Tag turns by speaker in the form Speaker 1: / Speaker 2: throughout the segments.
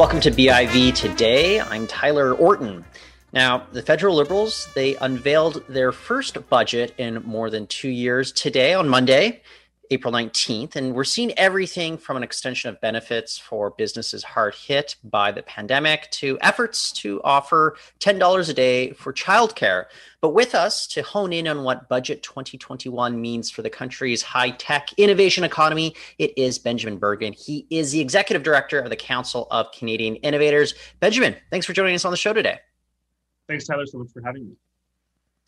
Speaker 1: Welcome to BIV Today. I'm Tyler Orton. Now, the federal liberals, they unveiled their first budget in more than two years today on Monday. April 19th. And we're seeing everything from an extension of benefits for businesses hard hit by the pandemic to efforts to offer $10 a day for childcare. But with us to hone in on what Budget 2021 means for the country's high tech innovation economy, it is Benjamin Bergen. He is the executive director of the Council of Canadian Innovators. Benjamin, thanks for joining us on the show today.
Speaker 2: Thanks, Tyler, so much for having me.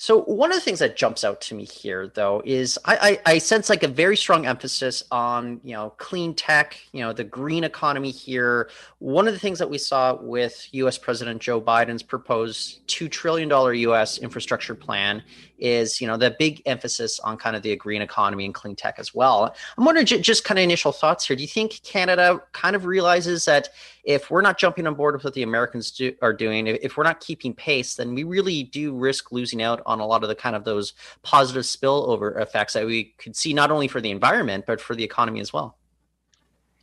Speaker 1: So one of the things that jumps out to me here, though, is I, I, I, sense like a very strong emphasis on you know clean tech, you know the green economy here. One of the things that we saw with U.S. President Joe Biden's proposed two trillion dollar U.S. infrastructure plan is you know the big emphasis on kind of the green economy and clean tech as well. I'm wondering j- just kind of initial thoughts here. Do you think Canada kind of realizes that if we're not jumping on board with what the Americans do, are doing, if we're not keeping pace, then we really do risk losing out a lot of the kind of those positive spillover effects that we could see not only for the environment but for the economy as well.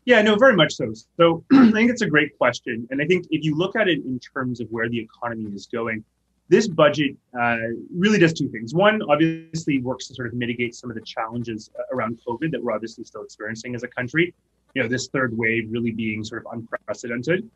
Speaker 2: Yeah, no, very much so. So I think it's a great question, and I think if you look at it in terms of where the economy is going, this budget uh, really does two things. One, obviously, works to sort of mitigate some of the challenges uh, around COVID that we're obviously still experiencing as a country. You know, this third wave really being sort of unprecedented.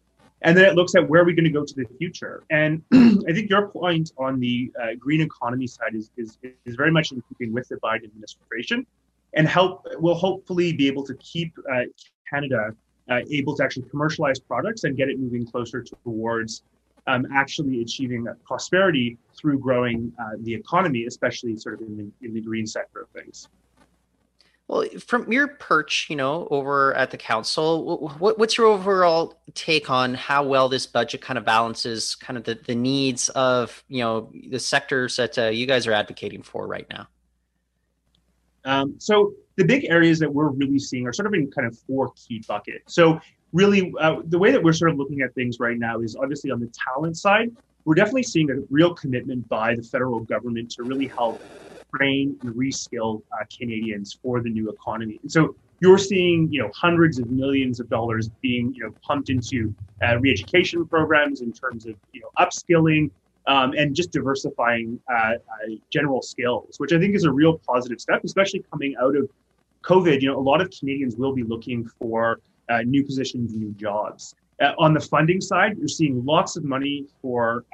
Speaker 2: And then it looks at where are we going to go to the future. And I think your point on the uh, green economy side is, is, is very much in keeping with the Biden administration and help will hopefully be able to keep uh, Canada uh, able to actually commercialize products and get it moving closer towards um, actually achieving prosperity through growing uh, the economy, especially sort of in the, in the green sector of things.
Speaker 1: Well, from your perch, you know, over at the council, what, what's your overall take on how well this budget kind of balances kind of the, the needs of, you know, the sectors that uh, you guys are advocating for right now?
Speaker 2: Um, so the big areas that we're really seeing are sort of in kind of four key buckets. So really uh, the way that we're sort of looking at things right now is obviously on the talent side we're definitely seeing a real commitment by the federal government to really help train and reskill uh, canadians for the new economy and so you're seeing you know hundreds of millions of dollars being you know pumped into uh, re-education programs in terms of you know upskilling um, and just diversifying uh, uh, general skills which i think is a real positive step especially coming out of covid you know a lot of canadians will be looking for uh, new positions, new jobs. Uh, on the funding side, you're seeing lots of money for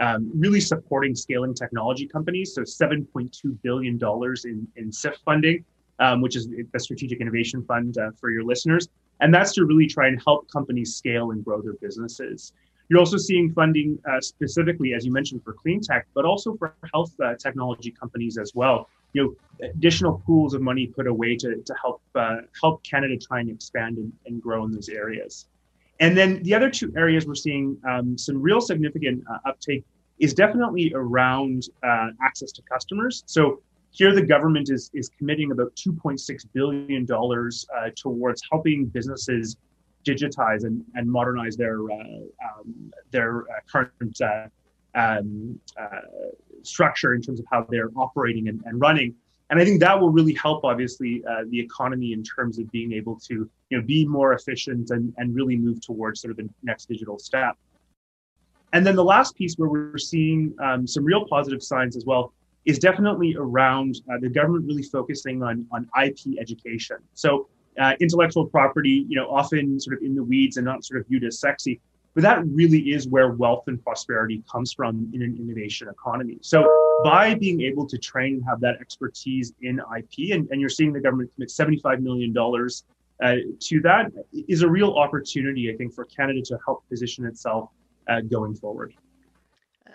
Speaker 2: um, really supporting scaling technology companies. So $7.2 billion in, in SIF funding, um, which is the Strategic Innovation Fund uh, for your listeners. And that's to really try and help companies scale and grow their businesses. You're also seeing funding uh, specifically, as you mentioned, for clean tech, but also for health uh, technology companies as well you know additional pools of money put away to, to help uh, help Canada try and expand and, and, grow in those areas. And then the other two areas we're seeing um, some real significant uh, uptake is definitely around uh, access to customers. So here the government is is committing about 2.6 billion dollars uh, towards helping businesses digitize and, and modernize their uh, um, their uh, current um, structure in terms of how they're operating and, and running. And I think that will really help, obviously, uh, the economy in terms of being able to, you know, be more efficient and, and really move towards sort of the next digital step. And then the last piece where we're seeing um, some real positive signs as well is definitely around uh, the government really focusing on, on IP education. So uh, intellectual property, you know, often sort of in the weeds and not sort of viewed as sexy, but that really is where wealth and prosperity comes from in an innovation economy. So by being able to train and have that expertise in IP, and, and you're seeing the government commit $75 million uh, to that, is a real opportunity, I think, for Canada to help position itself uh, going forward.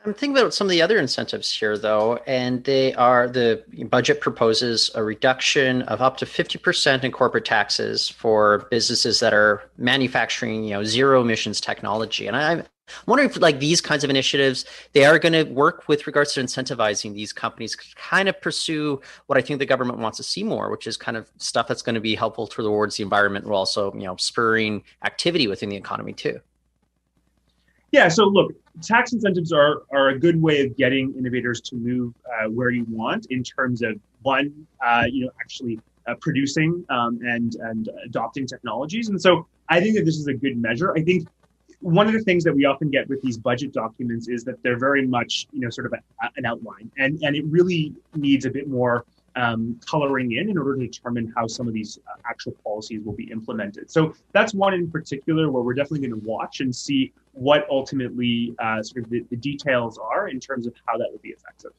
Speaker 1: I'm thinking about some of the other incentives here, though, and they are the budget proposes a reduction of up to 50% in corporate taxes for businesses that are manufacturing, you know, zero emissions technology. And I'm wondering if, like, these kinds of initiatives, they are going to work with regards to incentivizing these companies to kind of pursue what I think the government wants to see more, which is kind of stuff that's going to be helpful towards the environment, while also, you know, spurring activity within the economy too.
Speaker 2: Yeah. So look, tax incentives are are a good way of getting innovators to move uh, where you want in terms of one, uh, you know, actually uh, producing um, and and adopting technologies. And so I think that this is a good measure. I think one of the things that we often get with these budget documents is that they're very much, you know, sort of a, an outline, and and it really needs a bit more um, coloring in in order to determine how some of these uh, actual policies will be implemented. So that's one in particular where we're definitely going to watch and see what ultimately uh, sort of the, the details are in terms of how that would be effective.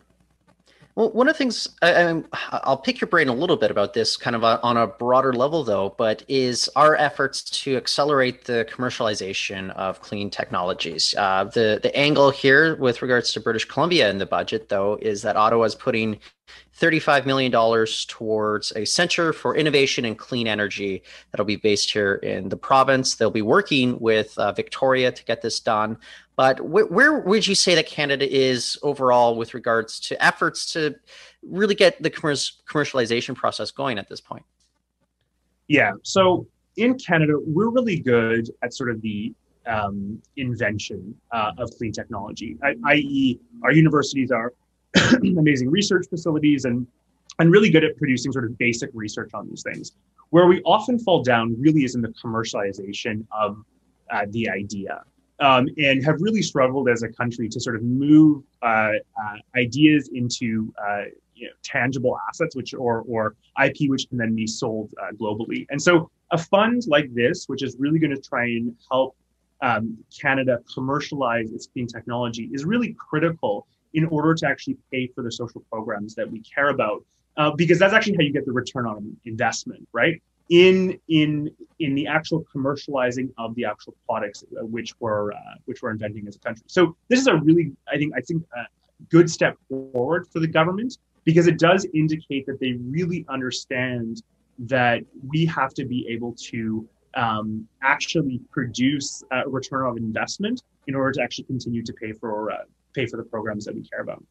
Speaker 1: Well, one of the things I, will pick your brain a little bit about this, kind of on a broader level, though, but is our efforts to accelerate the commercialization of clean technologies. Uh, the the angle here, with regards to British Columbia in the budget, though, is that Ottawa is putting $35 million towards a center for innovation and clean energy that'll be based here in the province. They'll be working with uh, Victoria to get this done. But wh- where would you say that Canada is overall with regards to efforts to really get the commercialization process going at this point?
Speaker 2: Yeah. So in Canada, we're really good at sort of the um, invention uh, of clean technology, i.e., our universities are amazing research facilities and and really good at producing sort of basic research on these things. Where we often fall down really is in the commercialization of uh, the idea. Um, and have really struggled as a country to sort of move uh, uh, ideas into uh, you know, tangible assets, which or or IP, which can then be sold uh, globally. And so, a fund like this, which is really going to try and help um, Canada commercialize its clean technology, is really critical in order to actually pay for the social programs that we care about. Uh, because that's actually how you get the return on investment, right? In in in the actual commercializing of the actual products uh, which we're uh, which we're inventing as a country. So this is a really, I think, I think, a good step forward for the government because it does indicate that they really understand that we have to be able to um, actually produce a return on investment in order to actually continue to pay for uh, pay for the programs that we care about.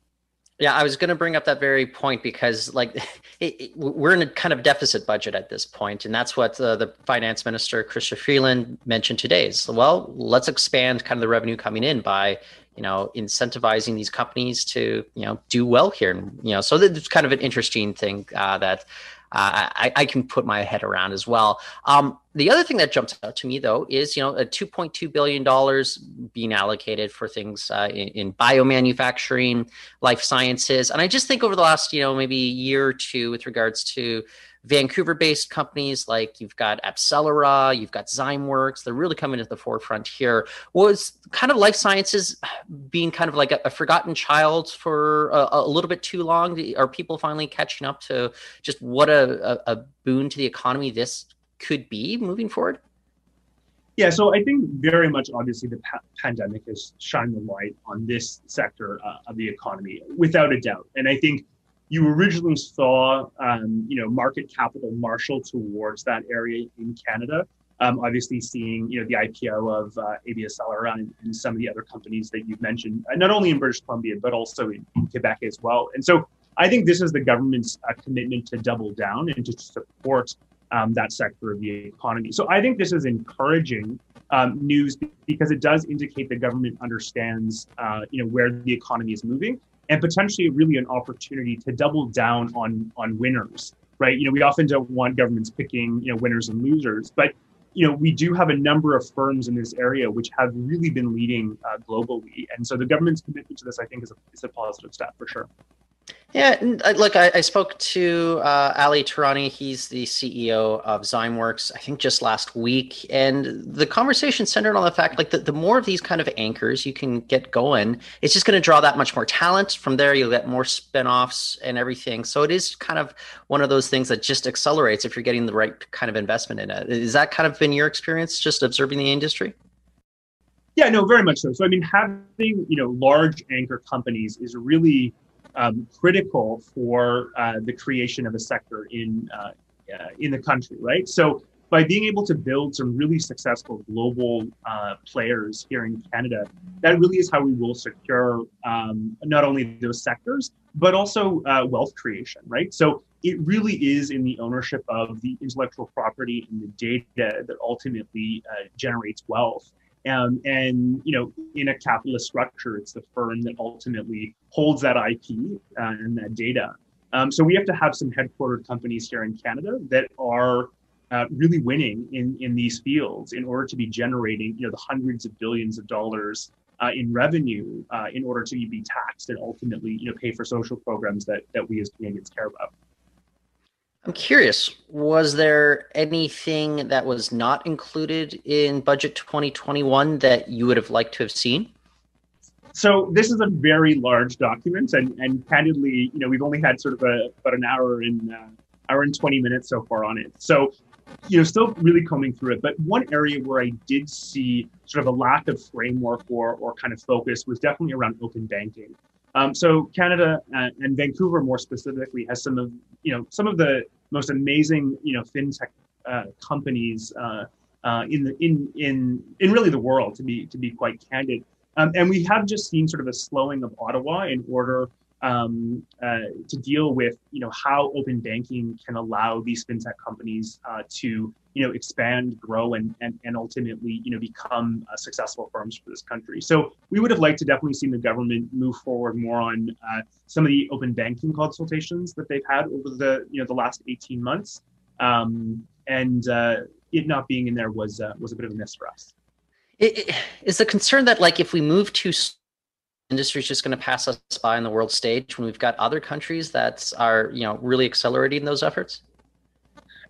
Speaker 1: Yeah, I was going to bring up that very point because, like, it, it, we're in a kind of deficit budget at this point, and that's what uh, the finance minister Chrystia Freeland mentioned today. Is well, let's expand kind of the revenue coming in by, you know, incentivizing these companies to, you know, do well here, and you know, so that's kind of an interesting thing uh, that I, I, can put my head around as well. Um, the other thing that jumps out to me, though, is you know a 2.2 billion dollars being allocated for things uh, in, in biomanufacturing, life sciences, and I just think over the last you know maybe year or two with regards to Vancouver based companies like you've got AbCellera, you've got Zymeworks, they're really coming to the forefront here. Was kind of life sciences being kind of like a, a forgotten child for a, a, little bit too long? Are people finally catching up to just what a, a boon to the economy this could be moving forward?
Speaker 2: Yeah, so I think very much obviously the pa- pandemic has shined the light on this sector uh, of the economy without a doubt. And I think you originally saw, um, you know, market capital marshal towards that area in Canada. Um, obviously, seeing you know the IPO of uh, AbCellera and, and, some of the other companies that you've mentioned, uh, not only in British Columbia but also in, in, Quebec as well. And so, I think this is the government's uh, commitment to double down and to support um, that sector of the economy. So, I think this is encouraging um, news because it does indicate the government understands, uh, you know, where the economy is moving and potentially really an opportunity to double down on on winners right? You know we often don't want governments picking you know winners and losers but you know we do have a number of firms in this area which have really been leading uh, globally and so the government's commitment to this i think is a, is a positive step for sure
Speaker 1: yeah, uh, look, I, I spoke to uh, Ali Tehrani. He's the CEO of Zymeworks, I think just last week. And the conversation centered on the fact like the, the more of these kind of anchors you can get going, it's just going to draw that much more talent. From there, you'll get more spinoffs and everything. So it is kind of one of those things that just accelerates if you're getting the right kind of investment in it. Is that kind of been your experience just observing the industry?
Speaker 2: Yeah, no, very much so. So I mean, having you know large anchor companies is really um, critical for uh, the creation of a sector in uh, uh, in the country, right? So by being able to build some really successful global uh, players here in Canada, that really is how we will secure um, not only those sectors but also uh, wealth creation, right? So it really is in the ownership of the intellectual property and the data that ultimately uh, generates wealth. Um, and you know, in a capitalist structure, it's the firm that ultimately holds that IP uh, and that data. Um, so we have to have some headquartered companies here in Canada that are uh, really winning in in these fields in order to be generating you know the hundreds of billions of dollars uh, in revenue uh, in order to be taxed and ultimately you know pay for social programs that that we as Canadians care about.
Speaker 1: I'm curious, was there anything that was not included in budget 2021 that you would have liked to have seen?
Speaker 2: So this is a very large document, and and candidly, you know, we've only had sort of a about an hour in uh, hour and 20 minutes so far on it. So you know, still really combing through it. But one area where I did see sort of a lack of framework or, or kind of focus was definitely around open banking. Um, so Canada uh, and Vancouver more specifically has some of you know some of the most amazing you know fintech uh, companies uh, uh in the in in in really the world to be to be quite candid. Um, and we have just seen sort of a slowing of Ottawa in order um, uh, to deal with you know how open banking can allow these fintech companies to you know expand, grow, and and, and ultimately you know become uh, successful firms for this country. So we would have liked to definitely seen the government move forward more on uh, some of the open banking consultations that they've had over the you know the last 18 months, um, and uh, it not being in there was uh, was a bit of a miss for us.
Speaker 1: It, it, is the concern that like if we move too industry is just going to pass us by on the world stage when we've got other countries that are you know really accelerating those efforts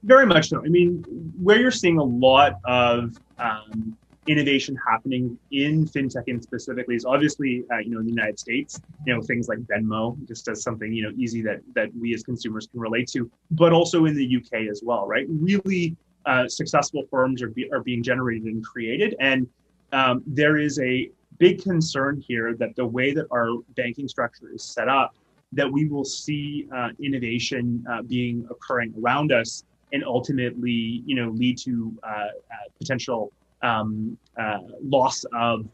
Speaker 2: very much so. I mean where you're seeing a lot of um, innovation happening in fintech and specifically is obviously uh, you know in the united states you know things like venmo just as something you know easy that that we as consumers can relate to but also in the uk as well right? Really uh, successful firms are, be, are being generated and created and um, there is a big concern here that the way that our banking structure is set up, that we will see uh, innovation uh, being occurring around us and ultimately, you know, lead to uh, uh potential um, uh, loss of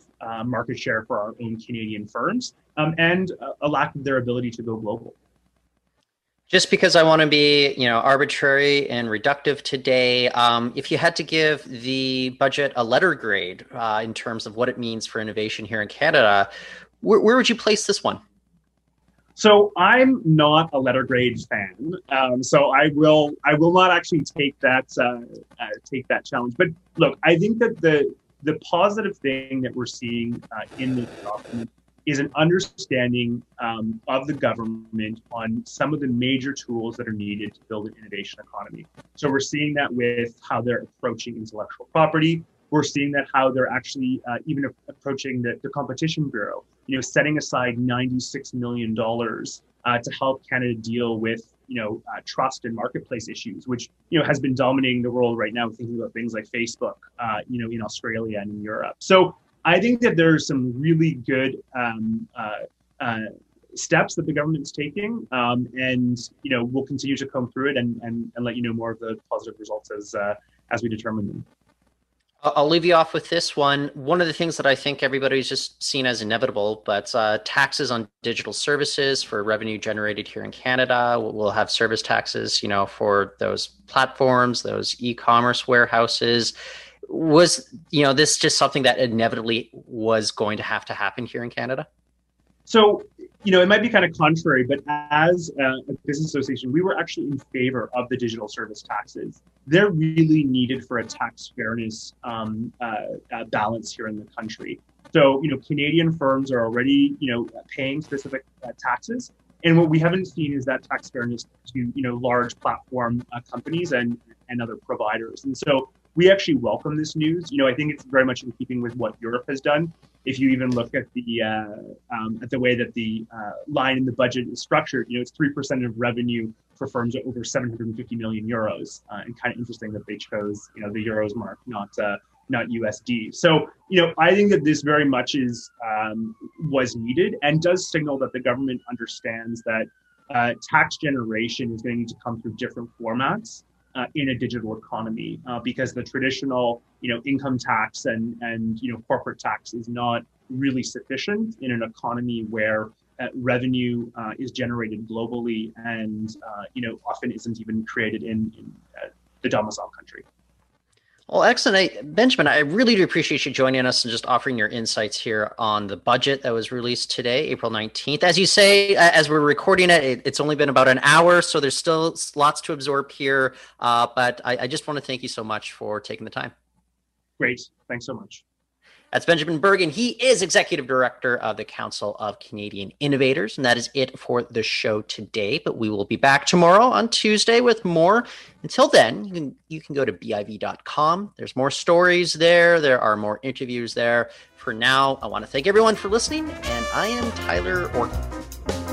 Speaker 2: market share for our own Canadian firms um, and a lack of their ability to go global
Speaker 1: just because I want to be, you know, arbitrary and reductive today, um, if you had to give the budget a letter grade uh, in terms of what it means for innovation here in Canada, where, where would you place this one?
Speaker 2: So I'm not a letter grade fan, um, so I will I will not actually take that uh, uh, take that challenge. But look, I think that the the positive thing that we're seeing uh, in this document is an understanding um, of the government on some of the major tools that are needed to build an innovation economy. So we're seeing that with how they're approaching intellectual property. We're seeing that how they're actually uh, even approaching the, the Competition Bureau, you know, setting aside $96 million uh, to help Canada deal with you know uh, trust and marketplace issues, which you know has been dominating the world right now. Thinking about things like Facebook, uh, you know, in Australia and in Europe. So I think that there's some really good um, uh, uh, steps that the government's taking, um, and you know we'll continue to come through it and, and, and let you know more of the positive results as uh, as we determine them.
Speaker 1: I'll leave you off with this one. One of the things that I think everybody's just seen as inevitable, but uh, taxes on digital services for revenue generated here in Canada. We'll have service taxes, you know, for those platforms, those e-commerce warehouses was you know this just something that inevitably was going to have to happen here in Canada?
Speaker 2: So you know it might be kind of contrary, but as a business association, we were actually in favor of the digital service taxes. They're really needed for a tax fairness um, uh, uh, balance here in the country. So you know Canadian firms are already you know paying specific uh, taxes. And what we haven't seen is that tax fairness to you know large platform uh, companies and and other providers. And so we actually welcome this news. You know, I think it's very much in keeping with what Europe has done. If you even look at the uh, um, at the way that the uh, line in the budget is structured, you know, it's three percent of revenue for firms over 750 million euros, uh, and kind of interesting that they chose you know the euros mark, not uh, not USD. So you know, I think that this very much is um, was needed and does signal that the government understands that uh, tax generation is going to need to come through different formats uh, in a digital economy uh, because the traditional you know income tax and and you know corporate tax is not really sufficient in an economy where uh, revenue uh, is generated globally and uh, you know often isn't even created in, in uh, the domicile country.
Speaker 1: Well, excellent. Benjamin, I really do appreciate you joining us and just offering your insights here on the budget that was released today, April 19th. As you say, as we're recording it, it it's only been about an hour, so there's still lots to absorb here. Uh, but I, I just want to thank you so much for taking the time.
Speaker 2: Great. Thanks so much.
Speaker 1: That's Benjamin Bergen. He is Executive Director of the Council of Canadian Innovators. And that is it for the show today. But we will be back tomorrow on Tuesday with more. Until then, you can, you can go to BIV.com. There's more stories there, there are more interviews there. For now, I want to thank everyone for listening. And I am Tyler Orton.